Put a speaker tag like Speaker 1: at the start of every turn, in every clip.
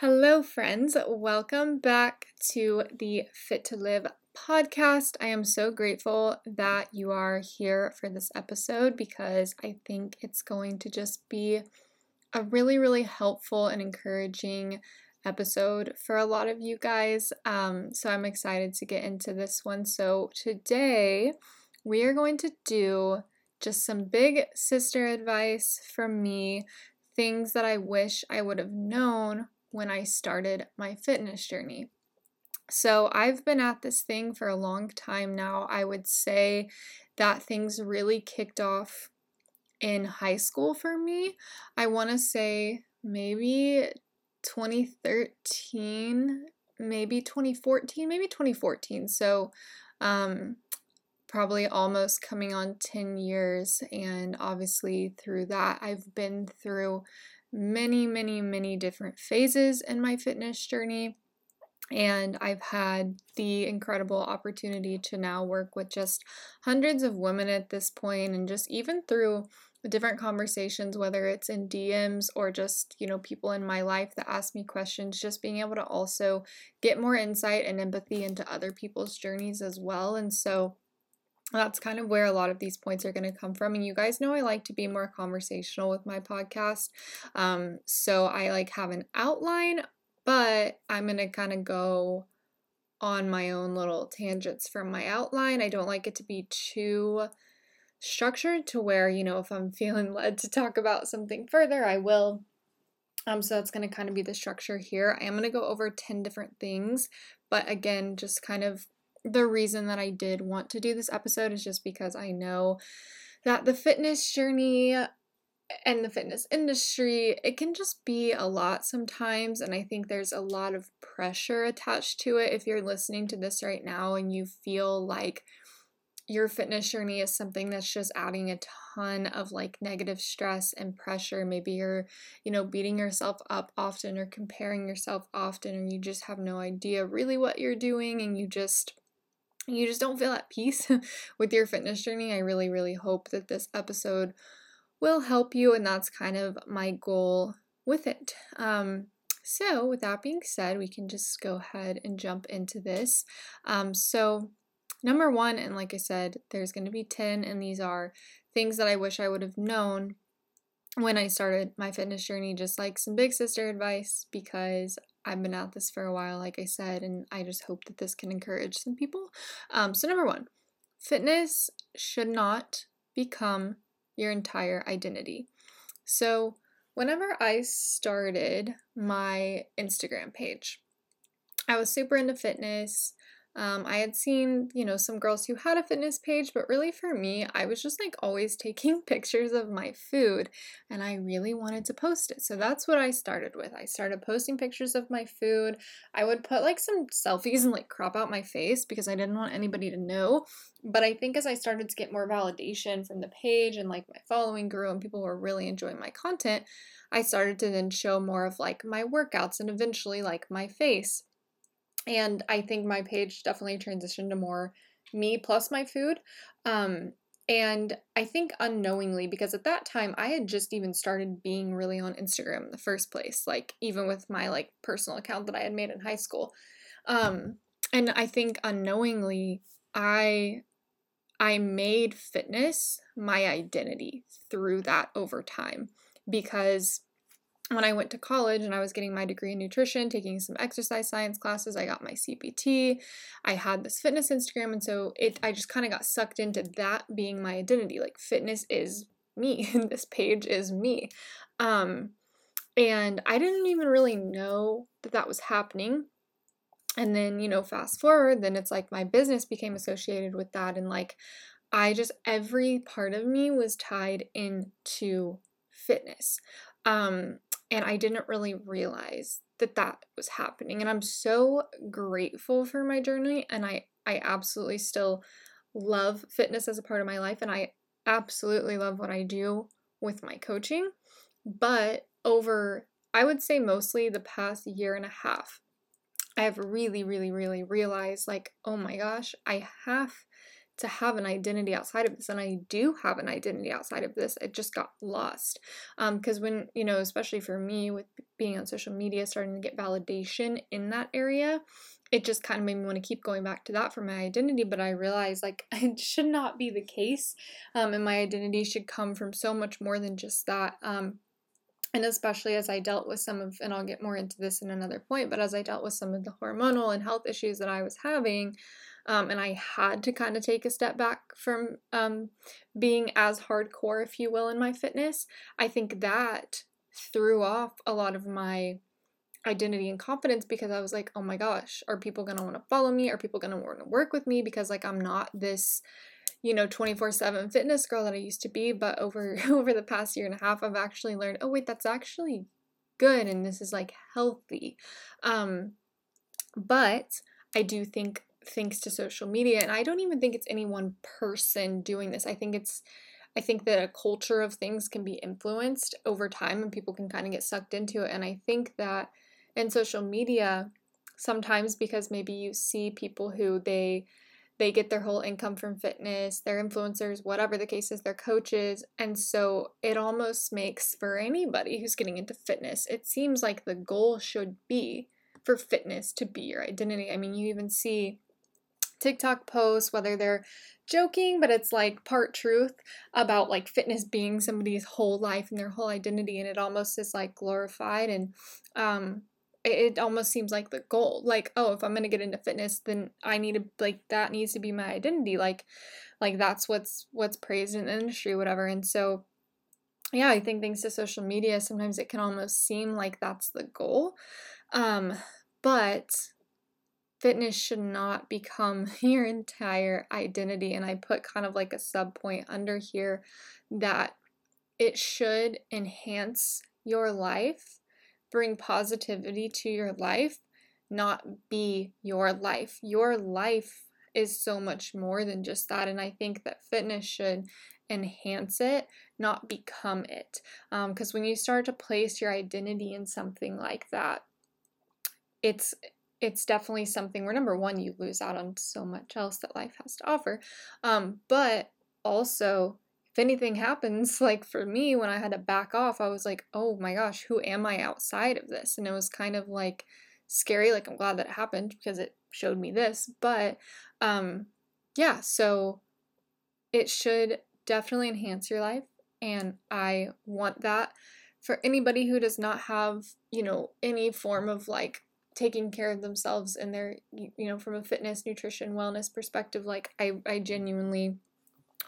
Speaker 1: Hello, friends. Welcome back to the Fit to Live podcast. I am so grateful that you are here for this episode because I think it's going to just be a really, really helpful and encouraging episode for a lot of you guys. Um, so I'm excited to get into this one. So today we are going to do just some big sister advice from me, things that I wish I would have known when I started my fitness journey. So I've been at this thing for a long time now. I would say that things really kicked off in high school for me. I want to say maybe 2013, maybe 2014, maybe 2014. So um probably almost coming on 10 years and obviously through that I've been through many, many, many different phases in my fitness journey. And I've had the incredible opportunity to now work with just hundreds of women at this point, and just even through different conversations, whether it's in DMs or just, you know, people in my life that ask me questions, just being able to also get more insight and empathy into other people's journeys as well. And so, that's kind of where a lot of these points are going to come from. And you guys know I like to be more conversational with my podcast. Um, so I like have an outline, but I'm going to kind of go on my own little tangents from my outline. I don't like it to be too structured to where, you know, if I'm feeling led to talk about something further, I will. Um, so that's going to kind of be the structure here. I am going to go over 10 different things, but again, just kind of the reason that I did want to do this episode is just because I know that the fitness journey and the fitness industry, it can just be a lot sometimes. And I think there's a lot of pressure attached to it. If you're listening to this right now and you feel like your fitness journey is something that's just adding a ton of like negative stress and pressure. Maybe you're, you know, beating yourself up often or comparing yourself often, or you just have no idea really what you're doing and you just you just don't feel at peace with your fitness journey, I really, really hope that this episode will help you, and that's kind of my goal with it. Um, so, with that being said, we can just go ahead and jump into this. Um, so, number one, and like I said, there's going to be 10, and these are things that I wish I would have known when I started my fitness journey, just like some big sister advice, because I've been at this for a while, like I said, and I just hope that this can encourage some people. Um, so, number one, fitness should not become your entire identity. So, whenever I started my Instagram page, I was super into fitness. Um, I had seen, you know, some girls who had a fitness page, but really for me, I was just like always taking pictures of my food and I really wanted to post it. So that's what I started with. I started posting pictures of my food. I would put like some selfies and like crop out my face because I didn't want anybody to know. But I think as I started to get more validation from the page and like my following grew and people were really enjoying my content, I started to then show more of like my workouts and eventually like my face. And I think my page definitely transitioned to more me plus my food. Um, and I think unknowingly, because at that time I had just even started being really on Instagram in the first place, like even with my like personal account that I had made in high school. Um, and I think unknowingly I I made fitness my identity through that over time because when I went to college and I was getting my degree in nutrition, taking some exercise science classes, I got my CPT. I had this fitness Instagram and so it I just kind of got sucked into that being my identity. Like fitness is me. this page is me. Um and I didn't even really know that that was happening. And then, you know, fast forward, then it's like my business became associated with that and like I just every part of me was tied into fitness. Um, and I didn't really realize that that was happening. And I'm so grateful for my journey. And I, I absolutely still love fitness as a part of my life. And I absolutely love what I do with my coaching. But over, I would say mostly the past year and a half, I have really, really, really realized like, oh my gosh, I have to have an identity outside of this and i do have an identity outside of this it just got lost. Because um, when you know especially for me with being on social media starting to get validation in that area it just kind of made me want to keep going back to that for my identity but i realized like it should not be the case um, and my identity should come from so much more than just that um, and especially as I dealt with some of, and I'll get more into this in another point, but as I dealt with some of the hormonal and health issues that I was having, um, and I had to kind of take a step back from um, being as hardcore, if you will, in my fitness. I think that threw off a lot of my identity and confidence because I was like, oh my gosh, are people going to want to follow me? Are people going to want to work with me? Because like I'm not this you know 24/7 fitness girl that I used to be but over over the past year and a half I've actually learned oh wait that's actually good and this is like healthy um but I do think thanks to social media and I don't even think it's any one person doing this I think it's I think that a culture of things can be influenced over time and people can kind of get sucked into it and I think that in social media sometimes because maybe you see people who they they get their whole income from fitness, their influencers, whatever the case is, their coaches. And so it almost makes for anybody who's getting into fitness, it seems like the goal should be for fitness to be your identity. I mean, you even see TikTok posts, whether they're joking, but it's like part truth about like fitness being somebody's whole life and their whole identity, and it almost is like glorified. And um, it almost seems like the goal like oh if i'm going to get into fitness then i need to like that needs to be my identity like like that's what's what's praised in the industry whatever and so yeah i think thanks to social media sometimes it can almost seem like that's the goal um but fitness should not become your entire identity and i put kind of like a sub point under here that it should enhance your life bring positivity to your life, not be your life. Your life is so much more than just that. And I think that fitness should enhance it, not become it. Because um, when you start to place your identity in something like that, it's it's definitely something where number one you lose out on so much else that life has to offer um, but also if anything happens, like for me, when I had to back off, I was like, oh my gosh, who am I outside of this? And it was kind of like scary. Like, I'm glad that it happened because it showed me this. But um, yeah, so it should definitely enhance your life. And I want that for anybody who does not have, you know, any form of like taking care of themselves and their, you know, from a fitness, nutrition, wellness perspective. Like, I, I genuinely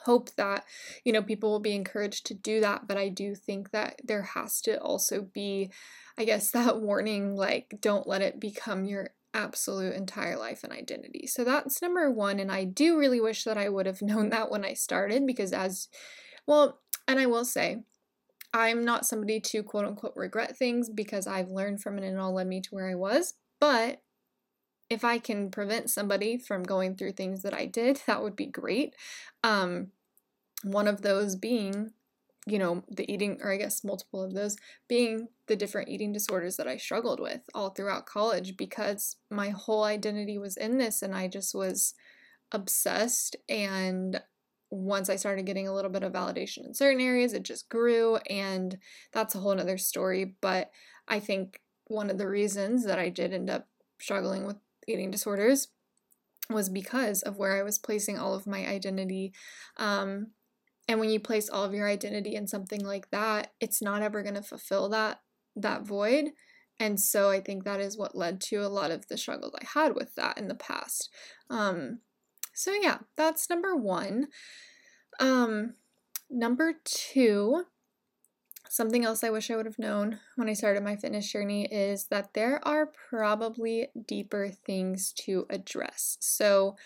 Speaker 1: hope that you know people will be encouraged to do that but i do think that there has to also be i guess that warning like don't let it become your absolute entire life and identity so that's number one and i do really wish that i would have known that when i started because as well and i will say i'm not somebody to quote unquote regret things because i've learned from it and it all led me to where i was but if I can prevent somebody from going through things that I did, that would be great. Um, one of those being, you know, the eating, or I guess multiple of those being the different eating disorders that I struggled with all throughout college because my whole identity was in this and I just was obsessed. And once I started getting a little bit of validation in certain areas, it just grew. And that's a whole nother story. But I think one of the reasons that I did end up struggling with eating disorders was because of where I was placing all of my identity. Um, and when you place all of your identity in something like that, it's not ever going to fulfill that that void. And so I think that is what led to a lot of the struggles I had with that in the past. Um, so yeah, that's number one. Um, number two Something else I wish I would have known when I started my fitness journey is that there are probably deeper things to address. So,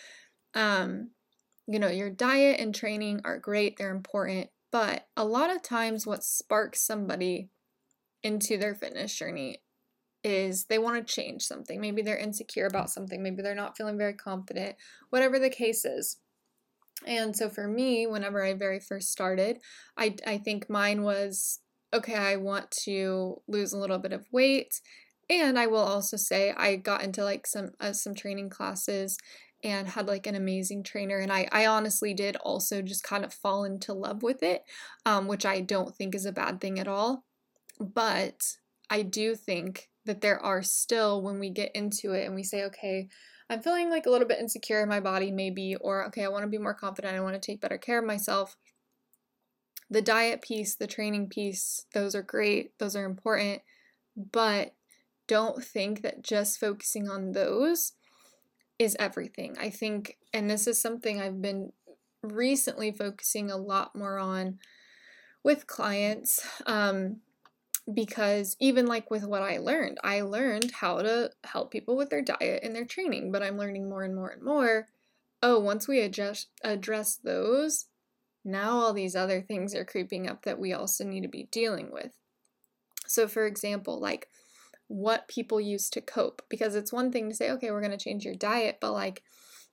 Speaker 1: um, you know, your diet and training are great, they're important, but a lot of times what sparks somebody into their fitness journey is they want to change something. Maybe they're insecure about something, maybe they're not feeling very confident, whatever the case is. And so for me, whenever I very first started, I, I think mine was okay, I want to lose a little bit of weight. And I will also say I got into like some uh, some training classes and had like an amazing trainer and I, I honestly did also just kind of fall into love with it um, which i don't think is a bad thing at all but i do think that there are still when we get into it and we say okay i'm feeling like a little bit insecure in my body maybe or okay i want to be more confident i want to take better care of myself the diet piece the training piece those are great those are important but don't think that just focusing on those is everything. I think, and this is something I've been recently focusing a lot more on with clients. Um, because even like with what I learned, I learned how to help people with their diet and their training, but I'm learning more and more and more. Oh, once we adjust address those, now all these other things are creeping up that we also need to be dealing with. So for example, like what people use to cope because it's one thing to say okay we're going to change your diet but like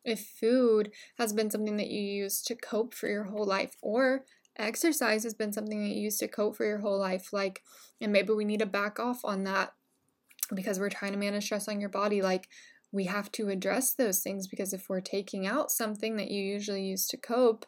Speaker 1: if food has been something that you use to cope for your whole life or exercise has been something that you used to cope for your whole life like and maybe we need to back off on that because we're trying to manage stress on your body like we have to address those things because if we're taking out something that you usually use to cope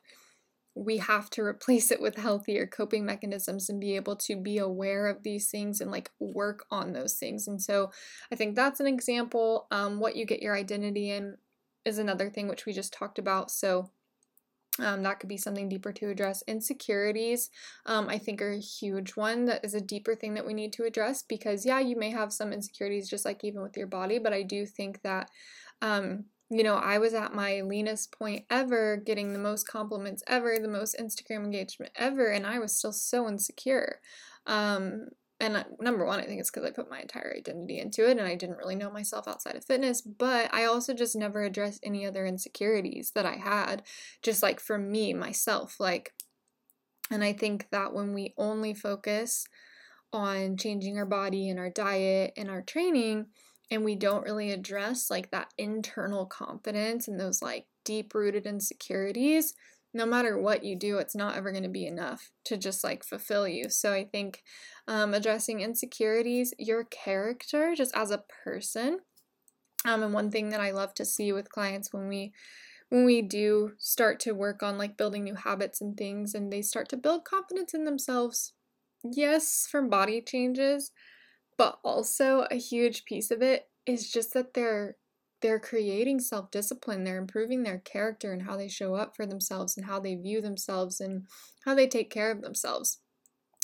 Speaker 1: we have to replace it with healthier coping mechanisms and be able to be aware of these things and like work on those things. And so I think that's an example. Um, what you get your identity in is another thing which we just talked about. So um, that could be something deeper to address. Insecurities, um, I think, are a huge one. That is a deeper thing that we need to address because, yeah, you may have some insecurities just like even with your body, but I do think that um, you know, I was at my leanest point ever, getting the most compliments ever, the most Instagram engagement ever, and I was still so insecure. Um, and uh, number one, I think it's because I put my entire identity into it and I didn't really know myself outside of fitness, but I also just never addressed any other insecurities that I had, just like for me, myself. Like, and I think that when we only focus on changing our body and our diet and our training, and we don't really address like that internal confidence and those like deep rooted insecurities, no matter what you do, it's not ever going to be enough to just like fulfill you. So I think um, addressing insecurities, your character just as a person, um, and one thing that I love to see with clients when we when we do start to work on like building new habits and things and they start to build confidence in themselves yes from body changes but also a huge piece of it is just that they're they're creating self-discipline they're improving their character and how they show up for themselves and how they view themselves and how they take care of themselves.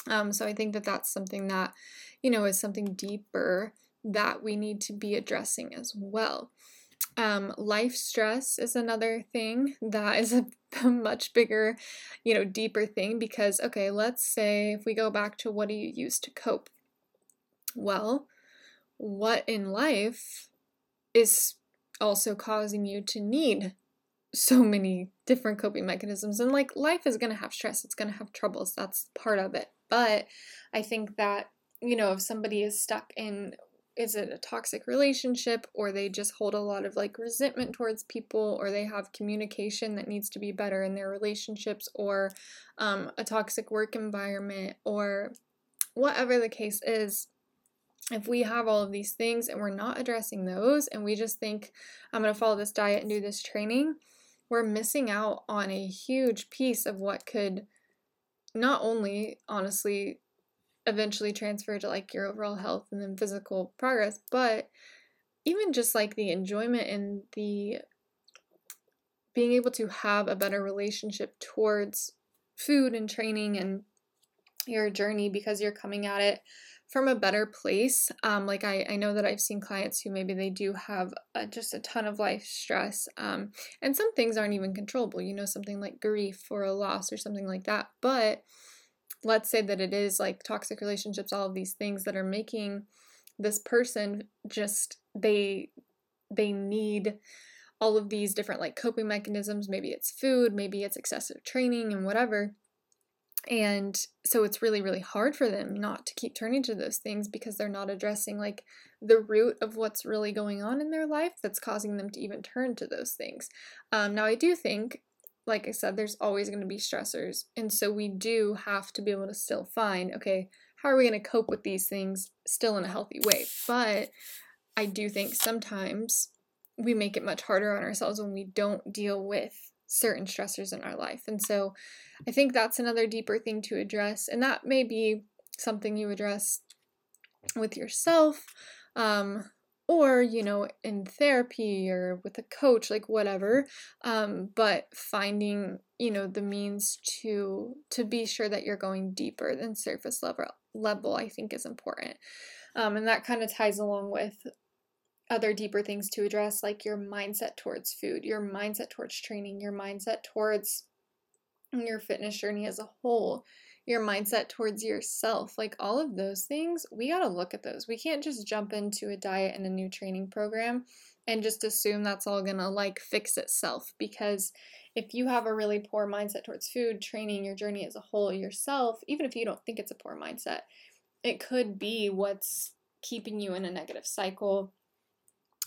Speaker 1: Um, so i think that that's something that you know is something deeper that we need to be addressing as well. Um, life stress is another thing that is a, a much bigger you know deeper thing because okay let's say if we go back to what do you use to cope? Well, what in life is also causing you to need so many different coping mechanisms? And like life is going to have stress, it's going to have troubles. That's part of it. But I think that, you know, if somebody is stuck in is it a toxic relationship or they just hold a lot of like resentment towards people or they have communication that needs to be better in their relationships or um, a toxic work environment or whatever the case is if we have all of these things and we're not addressing those and we just think i'm going to follow this diet and do this training we're missing out on a huge piece of what could not only honestly eventually transfer to like your overall health and then physical progress but even just like the enjoyment and the being able to have a better relationship towards food and training and your journey because you're coming at it from a better place. Um, like I, I know that I've seen clients who maybe they do have a, just a ton of life stress, um, and some things aren't even controllable. You know, something like grief or a loss or something like that. But let's say that it is like toxic relationships, all of these things that are making this person just they they need all of these different like coping mechanisms. Maybe it's food, maybe it's excessive training and whatever and so it's really, really hard for them not to keep turning to those things because they're not addressing like the root of what's really going on in their life that's causing them to even turn to those things. Um, now, I do think, like I said, there's always going to be stressors. And so we do have to be able to still find, okay, how are we going to cope with these things still in a healthy way? But I do think sometimes we make it much harder on ourselves when we don't deal with certain stressors in our life. And so I think that's another deeper thing to address. And that may be something you address with yourself um, or, you know, in therapy or with a coach, like whatever. Um, but finding, you know, the means to to be sure that you're going deeper than surface level level, I think is important. Um, and that kind of ties along with other deeper things to address, like your mindset towards food, your mindset towards training, your mindset towards your fitness journey as a whole, your mindset towards yourself, like all of those things, we got to look at those. We can't just jump into a diet and a new training program and just assume that's all going to like fix itself because if you have a really poor mindset towards food, training, your journey as a whole, yourself, even if you don't think it's a poor mindset, it could be what's keeping you in a negative cycle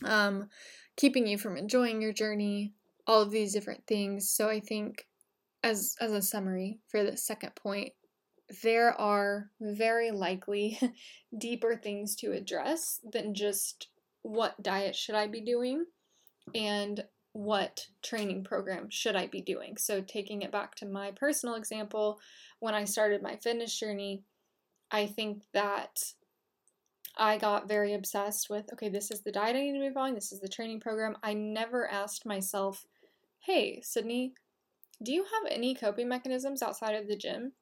Speaker 1: um, keeping you from enjoying your journey, all of these different things. So I think as as a summary for the second point, there are very likely deeper things to address than just what diet should I be doing and what training program should I be doing. So taking it back to my personal example, when I started my fitness journey, I think that I got very obsessed with okay, this is the diet I need to be following, this is the training program. I never asked myself, hey, Sydney, do you have any coping mechanisms outside of the gym?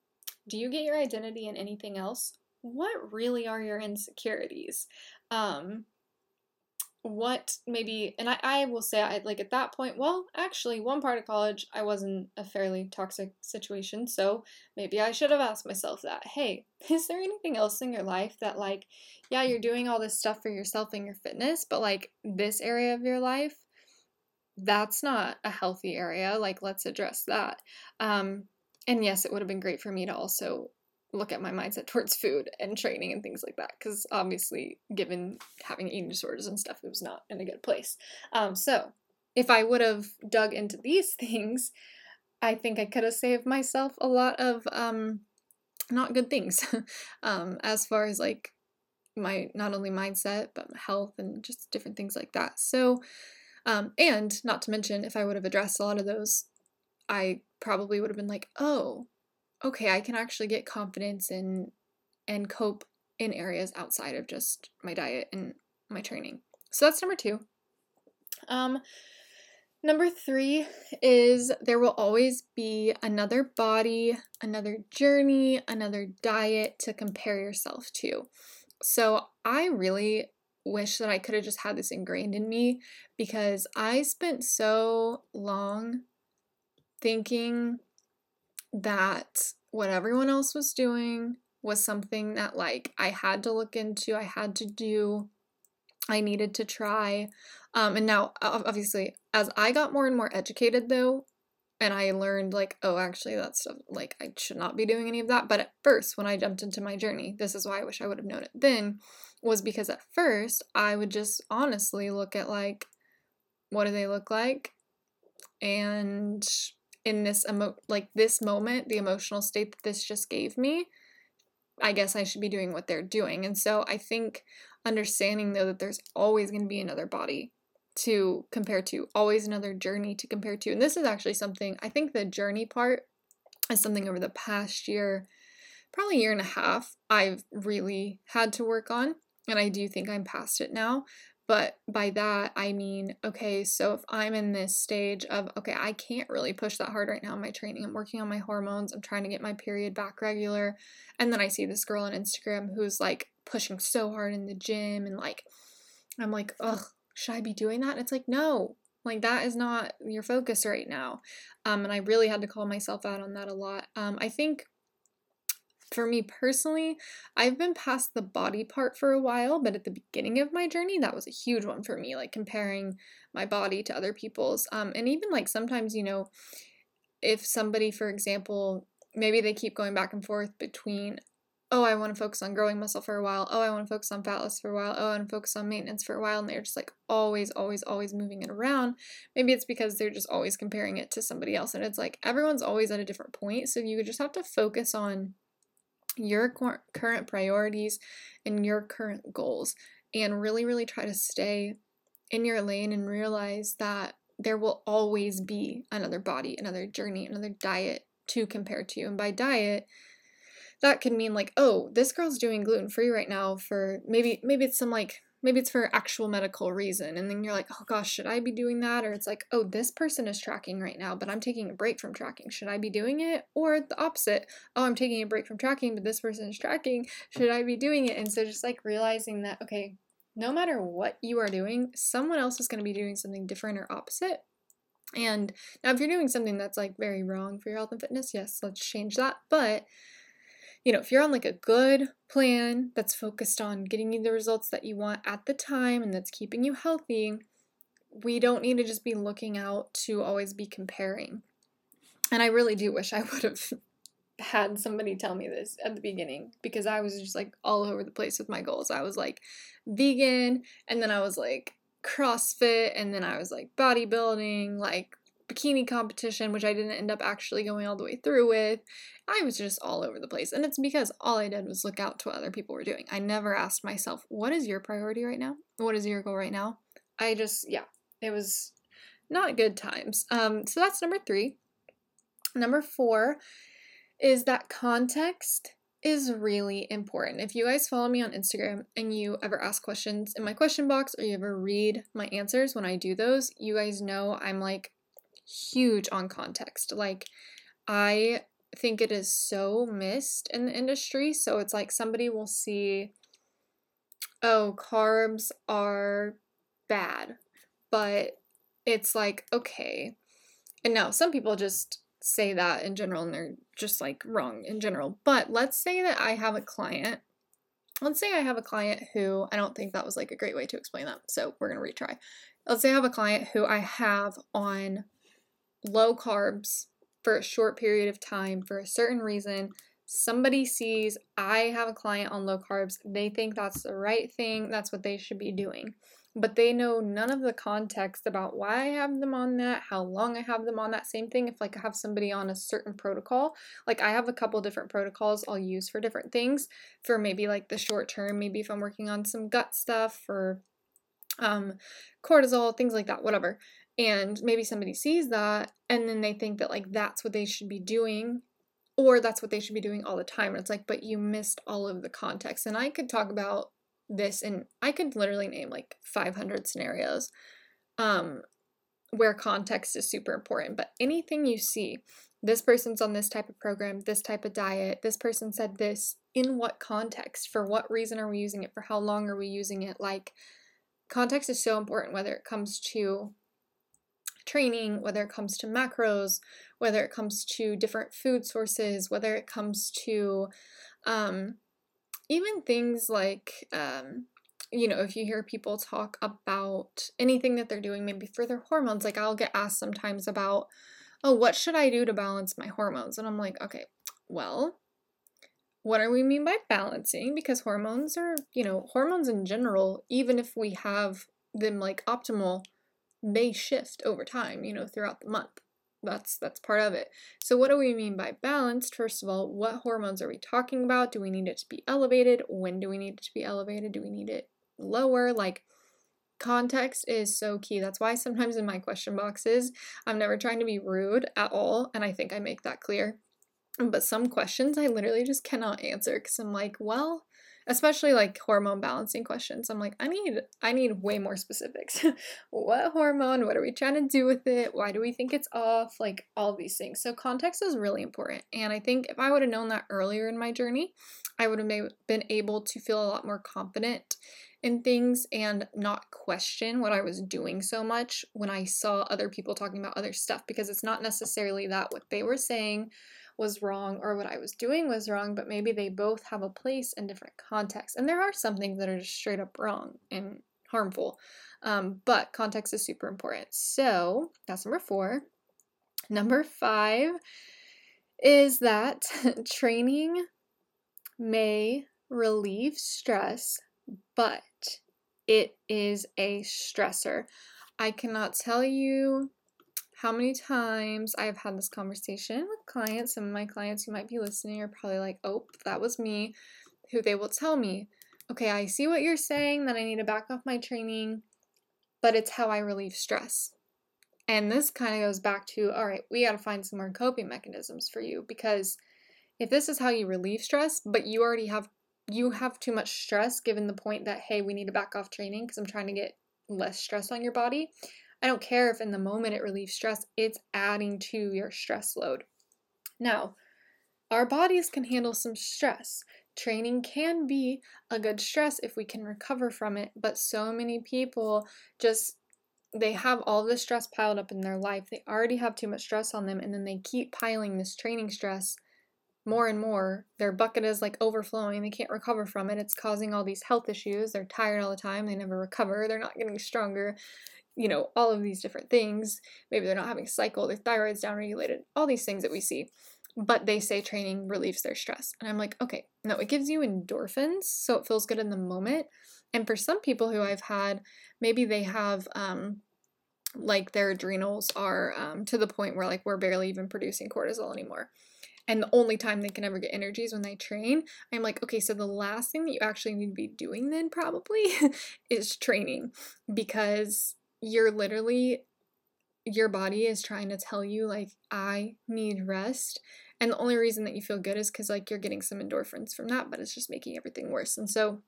Speaker 1: Do you get your identity in anything else? What really are your insecurities? Um, what maybe and I, I will say I like at that point, well, actually one part of college I was in a fairly toxic situation, so maybe I should have asked myself that. Hey, is there anything else in your life that like, yeah, you're doing all this stuff for yourself and your fitness, but like this area of your life, that's not a healthy area. Like let's address that. Um and yes, it would have been great for me to also look at my mindset towards food and training and things like that because obviously given having eating disorders and stuff it was not in a good place. Um, so if i would have dug into these things i think i could have saved myself a lot of um, not good things. Um, as far as like my not only mindset but health and just different things like that. So um, and not to mention if i would have addressed a lot of those i probably would have been like oh okay, I can actually get confidence and and cope in areas outside of just my diet and my training. So that's number 2. Um number 3 is there will always be another body, another journey, another diet to compare yourself to. So I really wish that I could have just had this ingrained in me because I spent so long thinking that what everyone else was doing was something that like I had to look into, I had to do, I needed to try. Um, and now, obviously, as I got more and more educated though, and I learned like, oh, actually, that stuff like I should not be doing any of that. But at first, when I jumped into my journey, this is why I wish I would have known it then, was because at first I would just honestly look at like, what do they look like? And in this emo- like this moment, the emotional state that this just gave me, I guess I should be doing what they're doing. And so I think understanding though that there's always going to be another body to compare to, always another journey to compare to. And this is actually something I think the journey part is something over the past year, probably year and a half, I've really had to work on. And I do think I'm past it now. But by that, I mean, okay, so if I'm in this stage of, okay, I can't really push that hard right now in my training, I'm working on my hormones, I'm trying to get my period back regular. And then I see this girl on Instagram who's like pushing so hard in the gym and like, I'm like, ugh, should I be doing that? And it's like, no, like that is not your focus right now. Um, and I really had to call myself out on that a lot. Um, I think for me personally, I've been past the body part for a while, but at the beginning of my journey, that was a huge one for me, like comparing my body to other people's. Um, and even like sometimes, you know, if somebody, for example, maybe they keep going back and forth between, oh, I want to focus on growing muscle for a while, oh, I want to focus on fat loss for a while, oh, I want to focus on maintenance for a while, and they're just like always, always, always moving it around. Maybe it's because they're just always comparing it to somebody else, and it's like everyone's always at a different point, so you just have to focus on your current priorities and your current goals and really, really try to stay in your lane and realize that there will always be another body, another journey, another diet to compare to. And by diet, that could mean like, oh, this girl's doing gluten free right now for maybe maybe it's some like maybe it's for actual medical reason and then you're like oh gosh should i be doing that? Or it's like oh this person is tracking right now but i'm taking a break from tracking. Should i be doing it? Or the opposite oh i'm taking a break from tracking but this person is tracking. Should i be doing it? And so just like realizing that okay no matter what you are doing someone else is going to be doing something different or opposite. And now if you're doing something that's like very wrong for your health and fitness yes let's change that. But you know, if you're on like a good plan that's focused on getting you the results that you want at the time and that's keeping you healthy, we don't need to just be looking out to always be comparing. And I really do wish I would have had somebody tell me this at the beginning because I was just like all over the place with my goals. I was like vegan and then I was like CrossFit and then I was like bodybuilding, like bikini competition, which I didn't end up actually going all the way through with. I was just all over the place. And it's because all I did was look out to what other people were doing. I never asked myself, what is your priority right now? What is your goal right now? I just, yeah, it was not good times. Um, so that's number three. Number four is that context is really important. If you guys follow me on Instagram and you ever ask questions in my question box or you ever read my answers when I do those, you guys know I'm like huge on context. Like, I think it is so missed in the industry. So it's like somebody will see, oh, carbs are bad, but it's like, okay. And now some people just say that in general and they're just like wrong in general. But let's say that I have a client. Let's say I have a client who I don't think that was like a great way to explain that. So we're going to retry. Let's say I have a client who I have on low carbs for a short period of time for a certain reason. Somebody sees I have a client on low carbs, they think that's the right thing, that's what they should be doing. But they know none of the context about why I have them on that, how long I have them on that. Same thing if like I have somebody on a certain protocol. Like I have a couple different protocols I'll use for different things for maybe like the short term, maybe if I'm working on some gut stuff or um cortisol, things like that, whatever and maybe somebody sees that and then they think that like that's what they should be doing or that's what they should be doing all the time and it's like but you missed all of the context. And i could talk about this and i could literally name like 500 scenarios um where context is super important but anything you see this person's on this type of program this type of diet this person said this in what context for what reason are we using it for how long are we using it? Like context is so important whether it comes to training, whether it comes to macros, whether it comes to different food sources, whether it comes to um, even things like, um, you know, if you hear people talk about anything that they're doing, maybe for their hormones, like I'll get asked sometimes about, oh, what should I do to balance my hormones? And I'm like, okay, well, what do we mean by balancing? Because hormones are, you know, hormones in general, even if we have them like optimal, may shift over time, you know, throughout the month. That's that's part of it. So what do we mean by balanced? First of all, what hormones are we talking about? Do we need it to be elevated? When do we need it to be elevated? Do we need it lower? Like context is so key. That's why sometimes in my question boxes, I'm never trying to be rude at all, and I think I make that clear. But some questions I literally just cannot answer because I'm like, well, especially like hormone balancing questions. I'm like i need i need way more specifics. What hormone? What are we trying to do with it? Why do we think it's off? Like all these things. So context is really important. And i think if i would have known that earlier in my journey i would have been able to feel a lot more confident in things and not question what I was doing so much when I saw other people talking about other stuff because it's not necessarily that what they were saying was wrong or what I was doing was wrong, but maybe they both have a place in different contexts. And there are some things that are just straight up wrong and harmful, um, but context is super important. So that's number four. Number five is that training may relieve stress, but it is a stressor. I cannot tell you how many times I've had this conversation with clients. Some of my clients who might be listening are probably like, oh, that was me, who they will tell me, okay, I see what you're saying, that I need to back off my training. but it's how I relieve stress. And this kind of goes back to all right, we got to find some more coping mechanisms for you because if this is how you relieve stress, but you already have you have too much stress given the point that hey, we need to back off training because I'm trying to get less stress on your body. I don't care if in the moment it relieves stress, it's adding to your stress load. Now, our bodies can handle some stress. Training can be a good stress if we can recover from it, but so many people just they have all this stress piled up in their life. They already have too much stress on them and then they keep piling this training stress more and more. Their bucket is like overflowing. They can't recover from it. It's causing all these health issues. They're tired all the time. They never recover. They're not getting stronger. You know, all of these different things. Maybe they're not having cycle. Their thyroid's downregulated. All these things that we see. But they say training relieves their stress. And I'm like, okay, no, it gives you endorphins. So it feels good in the moment. And for some people who I've had, maybe they have um, like their adrenals are um, to the point where like we're barely even producing cortisol anymore and the only time they can ever get energy is when they train i'm like okay so the last thing that you actually need to be doing then probably is training because you're literally your body is trying to tell you like i need rest and the only reason that you feel good is because like you're getting some endorphins from that but it's just making everything worse and so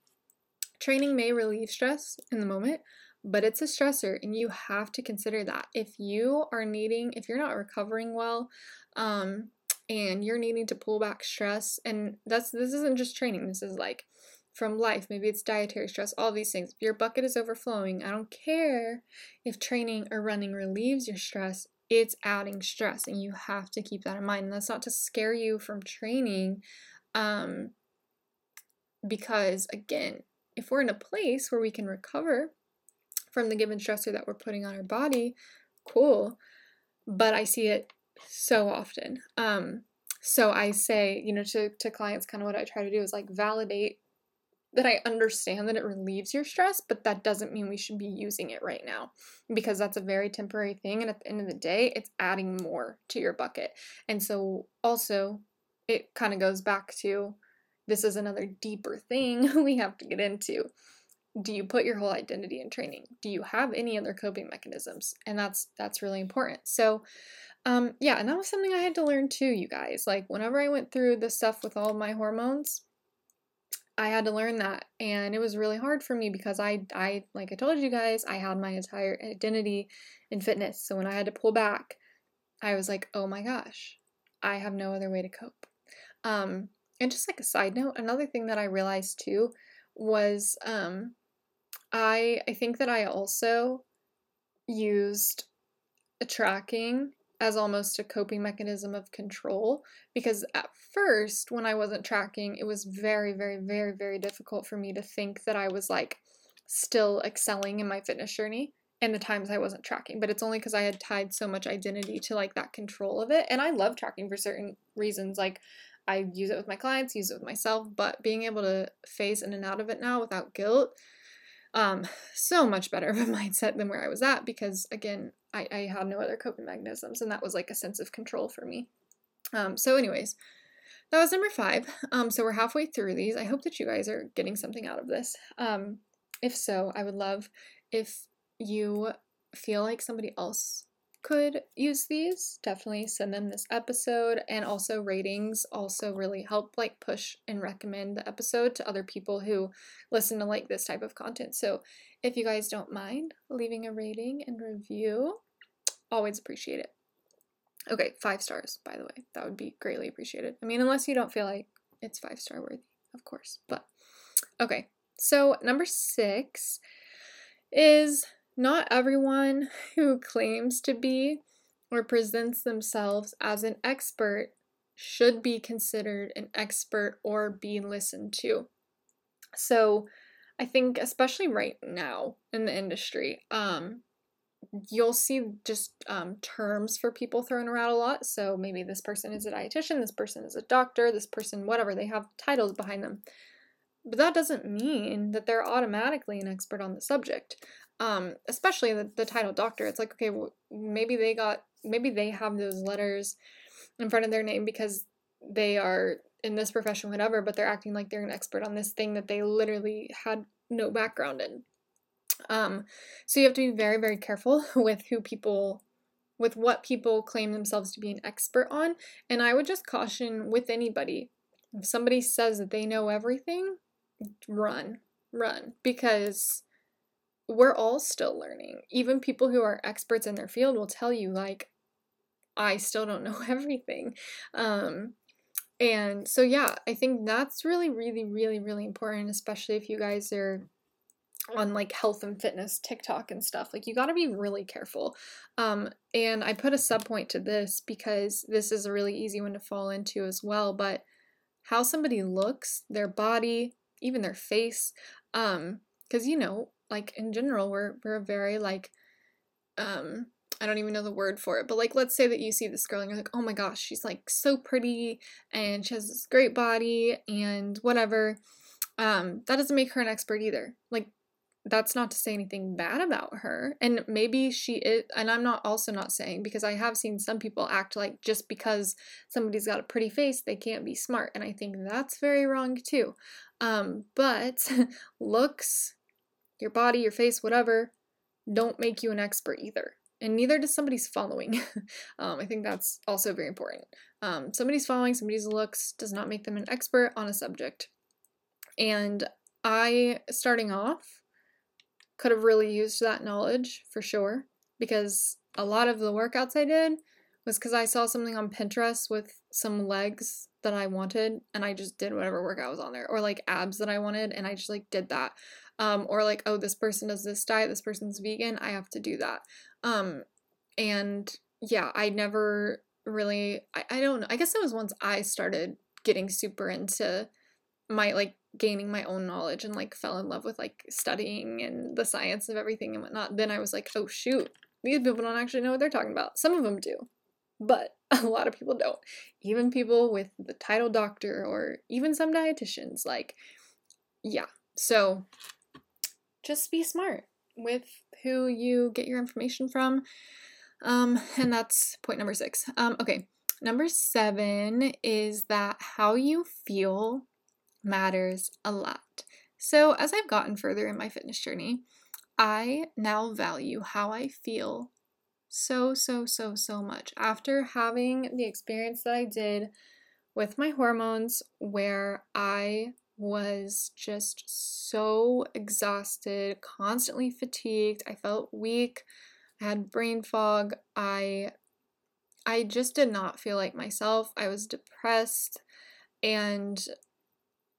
Speaker 1: training may relieve stress in the moment but it's a stressor and you have to consider that. If you are needing if you're not recovering well um and you're needing to pull back stress and that's this isn't just training this is like from life maybe it's dietary stress all these things if your bucket is overflowing i don't care if training or running relieves your stress it's adding stress and you have to keep that in mind and that's not to scare you from training um because again if we're in a place where we can recover from the given stressor that we're putting on our body, cool. But I see it so often. Um, so I say, you know, to, to clients, kind of what I try to do is like validate that I understand that it relieves your stress, but that doesn't mean we should be using it right now because that's a very temporary thing. And at the end of the day, it's adding more to your bucket. And so also, it kind of goes back to this is another deeper thing we have to get into do you put your whole identity in training do you have any other coping mechanisms and that's that's really important so um yeah and that was something i had to learn too you guys like whenever i went through the stuff with all my hormones i had to learn that and it was really hard for me because i i like i told you guys i had my entire identity in fitness so when i had to pull back i was like oh my gosh i have no other way to cope. Um and just like a side note another thing that i realized too was um I I think that I also used tracking as almost a coping mechanism of control because at first when I wasn't tracking it was very very very very difficult for me to think that I was like still excelling in my fitness journey and the times I wasn't tracking. But it's only cuz I had tied so much identity to like that control of it. And I love tracking for certain reasons like I use it with my clients, use it with myself, but being able to phase in and out of it now without guilt um, so much better of a mindset than where I was at because, again, I, I had no other coping mechanisms, and that was like a sense of control for me. Um, so, anyways, that was number five. Um, so we're halfway through these. I hope that you guys are getting something out of this. Um, if so, I would love if you feel like somebody else could use these, definitely send them this episode. And also, ratings also really help like push and recommend the episode to other people who listen to like this type of content. So, if you guys don't mind leaving a rating and review, always appreciate it. Okay, five stars, by the way. That would be greatly appreciated. I mean, unless you don't feel like it's five star worthy, of course. But okay, so number six is not everyone who claims to be or presents themselves as an expert should be considered an expert or be listened to. So, I think especially right now in the industry, um, you'll see just um, terms for people thrown around a lot. So maybe this person is a dietitian, this person is a doctor, this person, whatever, they have titles behind them. But that doesn't mean that they're automatically an expert on the subject um, especially the, the title doctor. It's like, okay, well, maybe they got, maybe they have those letters in front of their name because they are in this profession, whatever, but they're acting like they're an expert on this thing that they literally had no background in. Um, so you have to be very, very careful with who people, with what people claim themselves to be an expert on. And I would just caution with anybody if somebody says that they know everything, run, run, because we're all still learning. Even people who are experts in their field will tell you, like, I still don't know everything. Um, and so, yeah, I think that's really, really, really, really important, especially if you guys are on like health and fitness TikTok and stuff. Like you got to be really careful. Um and I put a sub point to this because this is a really easy one to fall into as well, but how somebody looks, their body, even their face um cuz you know, like in general we're we're very like um I don't even know the word for it, but like let's say that you see this girl and you're like, "Oh my gosh, she's like so pretty and she has this great body and whatever." Um that doesn't make her an expert either. Like that's not to say anything bad about her. And maybe she is, and I'm not also not saying because I have seen some people act like just because somebody's got a pretty face, they can't be smart. And I think that's very wrong too. Um, but looks, your body, your face, whatever, don't make you an expert either. And neither does somebody's following. um, I think that's also very important. Um, somebody's following, somebody's looks does not make them an expert on a subject. And I, starting off, could have really used that knowledge for sure because a lot of the workouts I did was because I saw something on Pinterest with some legs that I wanted and I just did whatever workout was on there or like abs that I wanted and I just like did that. Um, or like oh this person does this diet this person's vegan I have to do that. Um, and yeah I never really I, I don't know I guess it was once I started getting super into my like gaining my own knowledge and like fell in love with like studying and the science of everything and whatnot, then I was like, oh shoot, these people don't actually know what they're talking about. Some of them do, but a lot of people don't. Even people with the title doctor or even some dietitians. Like, yeah. So just be smart with who you get your information from. Um, and that's point number six. Um, okay. Number seven is that how you feel matters a lot. So, as I've gotten further in my fitness journey, I now value how I feel so, so, so, so much. After having the experience that I did with my hormones, where I was just so exhausted, constantly fatigued, I felt weak, I had brain fog, I I just did not feel like myself. I was depressed and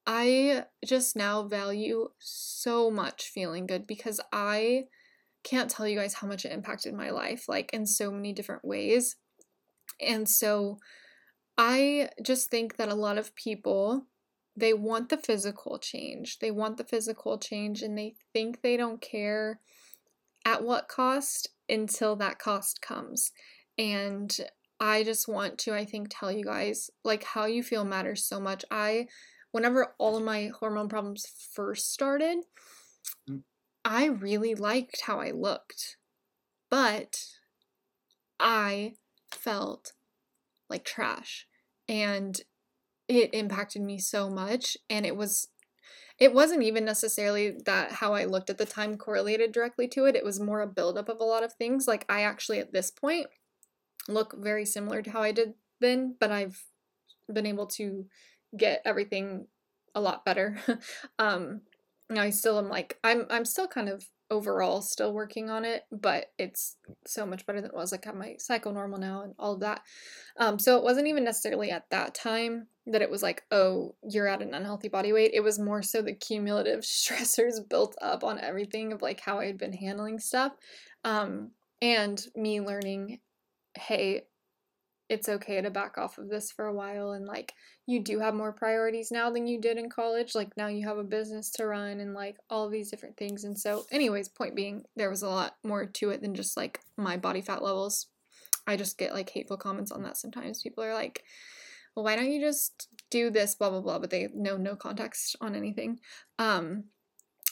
Speaker 1: I just now value so much feeling good because I can't tell you guys how much it impacted my life, like in so many different ways. And so I just think that a lot of people they want the physical change. They want the physical change and they think they don't care at what cost until that cost comes. And I just want to I think tell you guys like how you feel matters so much. I whenever all of my hormone problems first started, mm. I really liked how I looked. But I felt like trash. And it impacted me so much. And it was it wasn't even necessarily that how I looked at the time correlated directly to it. It was more a buildup of a lot of things. Like I actually at this point look very similar to how I did then, but I've been able to get everything a lot better. um, I still am like I'm I'm still kind of overall still working on it, but it's so much better than it was. Like I have my cycle normal now and all of that. Um, so it wasn't even necessarily at that time that it was like, oh, you're at an unhealthy body weight. It was more so the cumulative stressors built up on everything of like how I had been handling stuff. Um, and me learning, hey, it's okay to back off of this for a while and like you do have more priorities now than you did in college like now you have a business to run and like all these different things and so anyways point being there was a lot more to it than just like my body fat levels. I just get like hateful comments on that sometimes. People are like well why don't you just do this blah blah blah but they know no context on anything. Um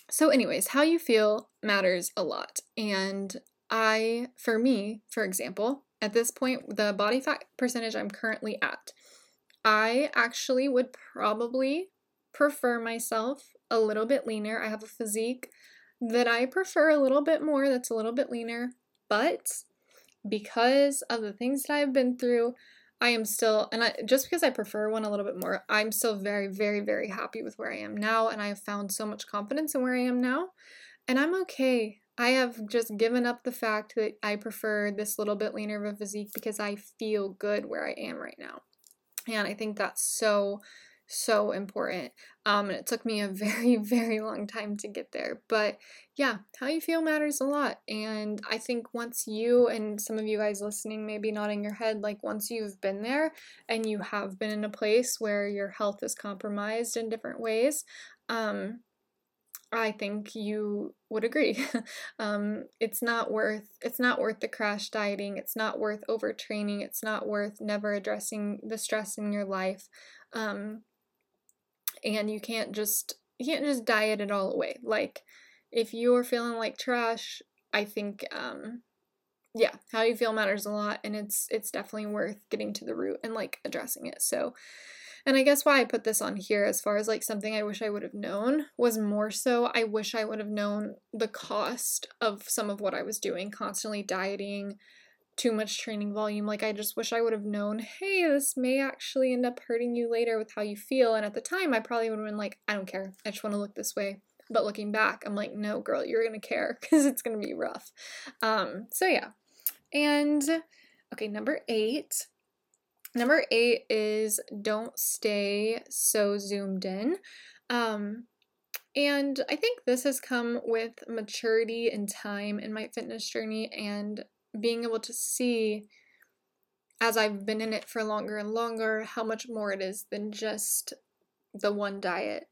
Speaker 1: so anyways how you feel matters a lot and i for me for example at this point, the body fat percentage I'm currently at, I actually would probably prefer myself a little bit leaner. I have a physique that I prefer a little bit more, that's a little bit leaner, but because of the things that I've been through, I am still, and I, just because I prefer one a little bit more, I'm still very, very, very happy with where I am now, and I have found so much confidence in where I am now, and I'm okay. I have just given up the fact that I prefer this little bit leaner of a physique because I feel good where I am right now. And I think that's so, so important. Um, and it took me a very, very long time to get there. But yeah, how you feel matters a lot. And I think once you and some of you guys listening, maybe nodding your head, like once you've been there and you have been in a place where your health is compromised in different ways, um, I think you would agree. um, it's not worth it's not worth the crash dieting. It's not worth overtraining. It's not worth never addressing the stress in your life. Um, and you can't just you can't just diet it all away. Like if you're feeling like trash, I think um, yeah, how you feel matters a lot, and it's it's definitely worth getting to the root and like addressing it. So and I guess why I put this on here, as far as like something I wish I would have known, was more so I wish I would have known the cost of some of what I was doing, constantly dieting, too much training volume. Like, I just wish I would have known, hey, this may actually end up hurting you later with how you feel. And at the time, I probably would have been like, I don't care. I just want to look this way. But looking back, I'm like, no, girl, you're going to care because it's going to be rough. Um, so, yeah. And okay, number eight Number eight is don't stay so zoomed in. Um, and I think this has come with maturity and time in my fitness journey and being able to see as I've been in it for longer and longer how much more it is than just the one diet,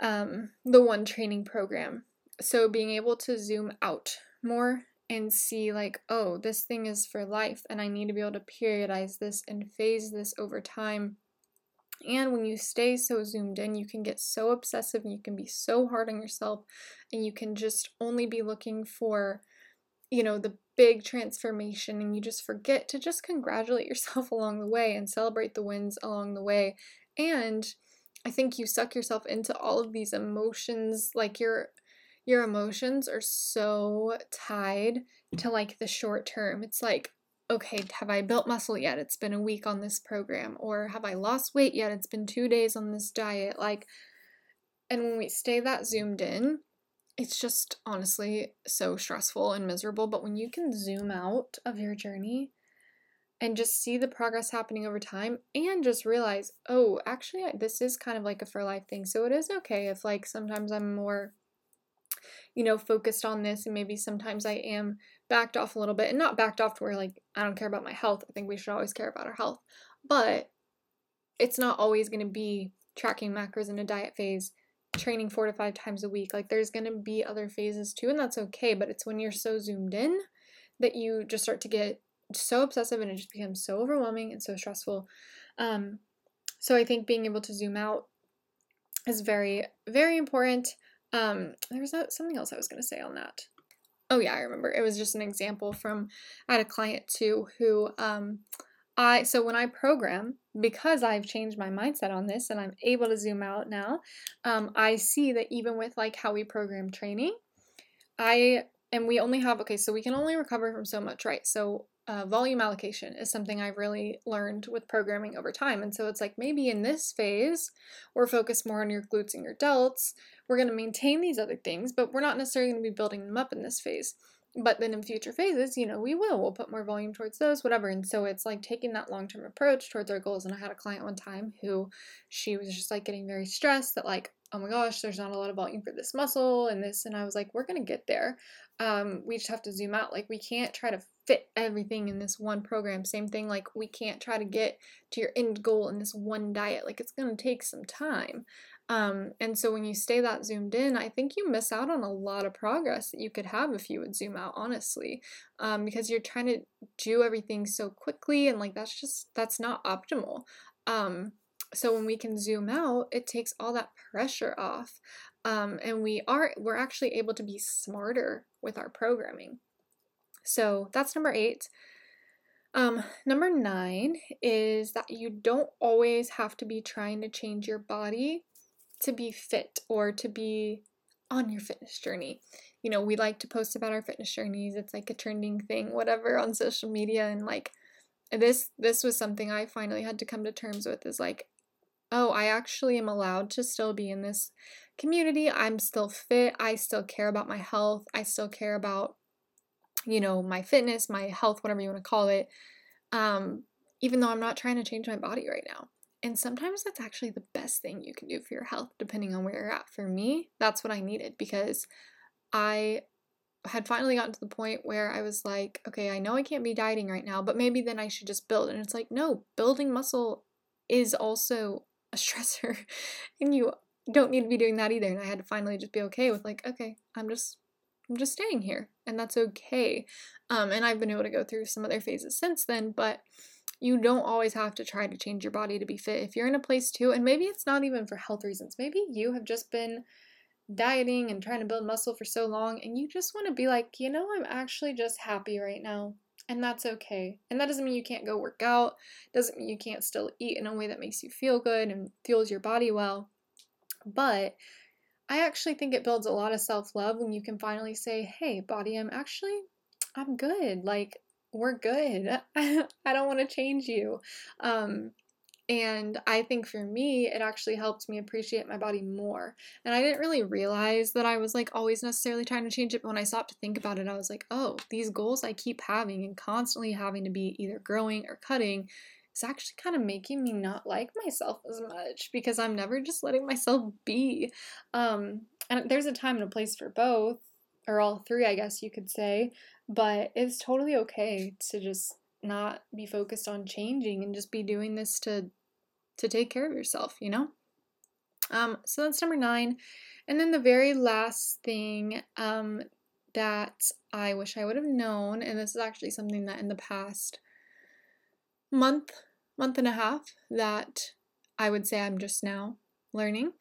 Speaker 1: um, the one training program. So being able to zoom out more and see like oh this thing is for life and i need to be able to periodize this and phase this over time. And when you stay so zoomed in you can get so obsessive and you can be so hard on yourself and you can just only be looking for you know the big transformation and you just forget to just congratulate yourself along the way and celebrate the wins along the way. And i think you suck yourself into all of these emotions like you're your emotions are so tied to mm-hmm. like the short term. It's like, okay, have I built muscle yet? It's been a week on this program. Or have I lost weight yet? It's been two days on this diet. Like, and when we stay that zoomed in, it's just honestly so stressful and miserable. But when you can zoom out of your journey and just see the progress happening over time and just realize, oh, actually, this is kind of like a for life thing. So it is okay if, like, sometimes I'm more you know, focused on this and maybe sometimes I am backed off a little bit and not backed off to where like I don't care about my health. I think we should always care about our health. But it's not always going to be tracking macros in a diet phase, training 4 to 5 times a week. Like there's going to be other phases too and that's okay, but it's when you're so zoomed in that you just start to get so obsessive and it just becomes so overwhelming and so stressful. Um so I think being able to zoom out is very very important. Um, there was something else I was going to say on that. Oh yeah, I remember. It was just an example from I had a client too who um I so when I program because I've changed my mindset on this and I'm able to zoom out now, um, I see that even with like how we program training, I and we only have okay, so we can only recover from so much, right? So uh, volume allocation is something I've really learned with programming over time. And so it's like maybe in this phase, we're focused more on your glutes and your delts. We're going to maintain these other things, but we're not necessarily going to be building them up in this phase. But then in future phases, you know, we will. We'll put more volume towards those, whatever. And so it's like taking that long term approach towards our goals. And I had a client one time who she was just like getting very stressed that, like, oh my gosh, there's not a lot of volume for this muscle and this. And I was like, we're going to get there. Um, we just have to zoom out. Like, we can't try to fit everything in this one program. Same thing, like, we can't try to get to your end goal in this one diet. Like, it's going to take some time. Um, and so when you stay that zoomed in, I think you miss out on a lot of progress that you could have if you would zoom out, honestly, um, because you're trying to do everything so quickly and like that's just that's not optimal. Um, so when we can zoom out, it takes all that pressure off, um, and we are we're actually able to be smarter with our programming. So that's number eight. Um, number nine is that you don't always have to be trying to change your body to be fit or to be on your fitness journey. You know, we like to post about our fitness journeys. It's like a trending thing, whatever, on social media. And like this this was something I finally had to come to terms with is like, oh, I actually am allowed to still be in this community. I'm still fit. I still care about my health. I still care about, you know, my fitness, my health, whatever you want to call it. Um, even though I'm not trying to change my body right now. And sometimes that's actually the best thing you can do for your health, depending on where you're at. For me, that's what I needed because I had finally gotten to the point where I was like, okay, I know I can't be dieting right now, but maybe then I should just build. And it's like, no, building muscle is also a stressor, and you don't need to be doing that either. And I had to finally just be okay with like, okay, I'm just I'm just staying here, and that's okay. Um, and I've been able to go through some other phases since then, but you don't always have to try to change your body to be fit. If you're in a place too, and maybe it's not even for health reasons, maybe you have just been dieting and trying to build muscle for so long and you just want to be like, you know, I'm actually just happy right now. And that's okay. And that doesn't mean you can't go work out, doesn't mean you can't still eat in a way that makes you feel good and fuels your body well. But I actually think it builds a lot of self love when you can finally say, hey, body, I'm actually, I'm good. Like, we're good. I don't want to change you. Um, and I think for me, it actually helped me appreciate my body more. And I didn't really realize that I was like always necessarily trying to change it. But when I stopped to think about it, I was like, oh, these goals I keep having and constantly having to be either growing or cutting is actually kind of making me not like myself as much because I'm never just letting myself be. Um, and there's a time and a place for both, or all three, I guess you could say. But it's totally okay to just not be focused on changing and just be doing this to to take care of yourself, you know? Um, so that's number nine. And then the very last thing um, that I wish I would have known, and this is actually something that in the past month, month and a half, that I would say I'm just now learning.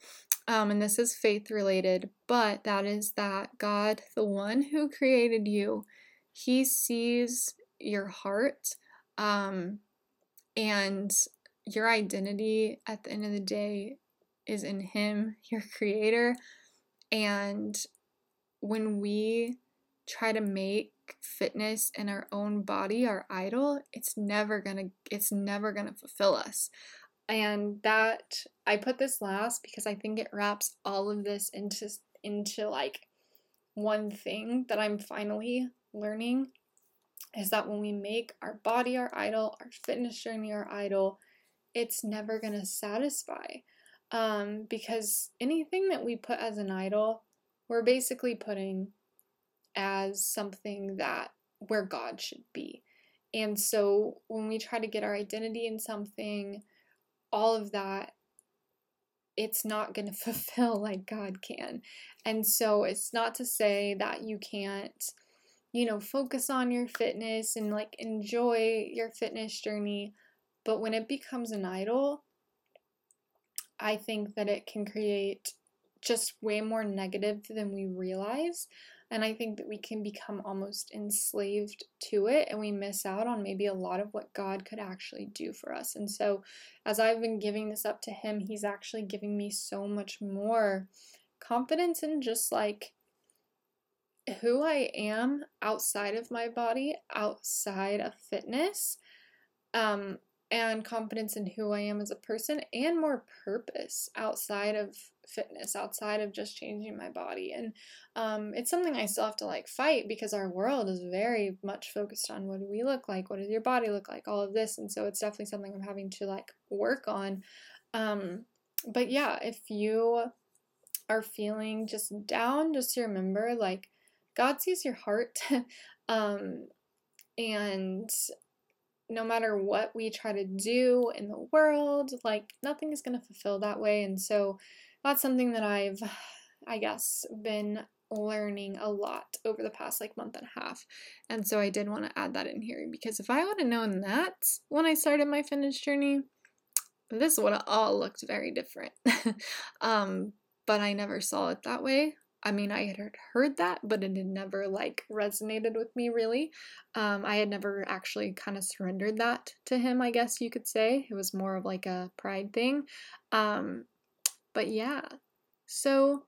Speaker 1: Um, and this is faith related, but that is that God, the one who created you, He sees your heart. Um, and your identity at the end of the day is in Him, your creator. And when we try to make fitness in our own body our idol, it's never gonna it's never gonna fulfill us. And that I put this last because I think it wraps all of this into into like one thing that I'm finally learning is that when we make our body our idol, our fitness journey our idol, it's never going to satisfy. Um, because anything that we put as an idol, we're basically putting as something that where God should be. And so when we try to get our identity in something, all of that, it's not going to fulfill like God can. And so it's not to say that you can't, you know, focus on your fitness and like enjoy your fitness journey but when it becomes an idol, I think that it can create just way more negative than we realize. And I think that we can become almost enslaved to it and we miss out on maybe a lot of what God could actually do for us. And so, as I've been giving this up to Him, He's actually giving me so much more confidence in just like who I am outside of my body, outside of fitness. Um, and confidence in who I am as a person and more purpose outside of fitness, outside of just changing my body. And um, it's something I still have to like fight because our world is very much focused on what do we look like, what does your body look like, all of this. And so it's definitely something I'm having to like work on. Um, but yeah, if you are feeling just down, just remember like God sees your heart. um, and no matter what we try to do in the world, like nothing is going to fulfill that way. And so that's something that I've, I guess, been learning a lot over the past like month and a half. And so I did want to add that in here because if I would have known that when I started my fitness journey, this would have all looked very different. um, but I never saw it that way. I mean, I had heard that, but it had never like resonated with me really. Um, I had never actually kind of surrendered that to him, I guess you could say. It was more of like a pride thing. Um, but yeah, so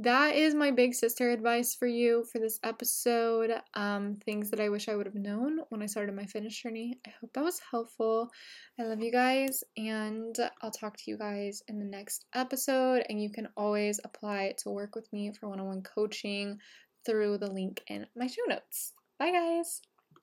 Speaker 1: that is my big sister advice for you for this episode. Um, things that I wish I would have known when I started my fitness journey. I hope that was helpful. I love you guys, and I'll talk to you guys in the next episode. And you can always apply to work with me for one on one coaching through the link in my show notes. Bye, guys.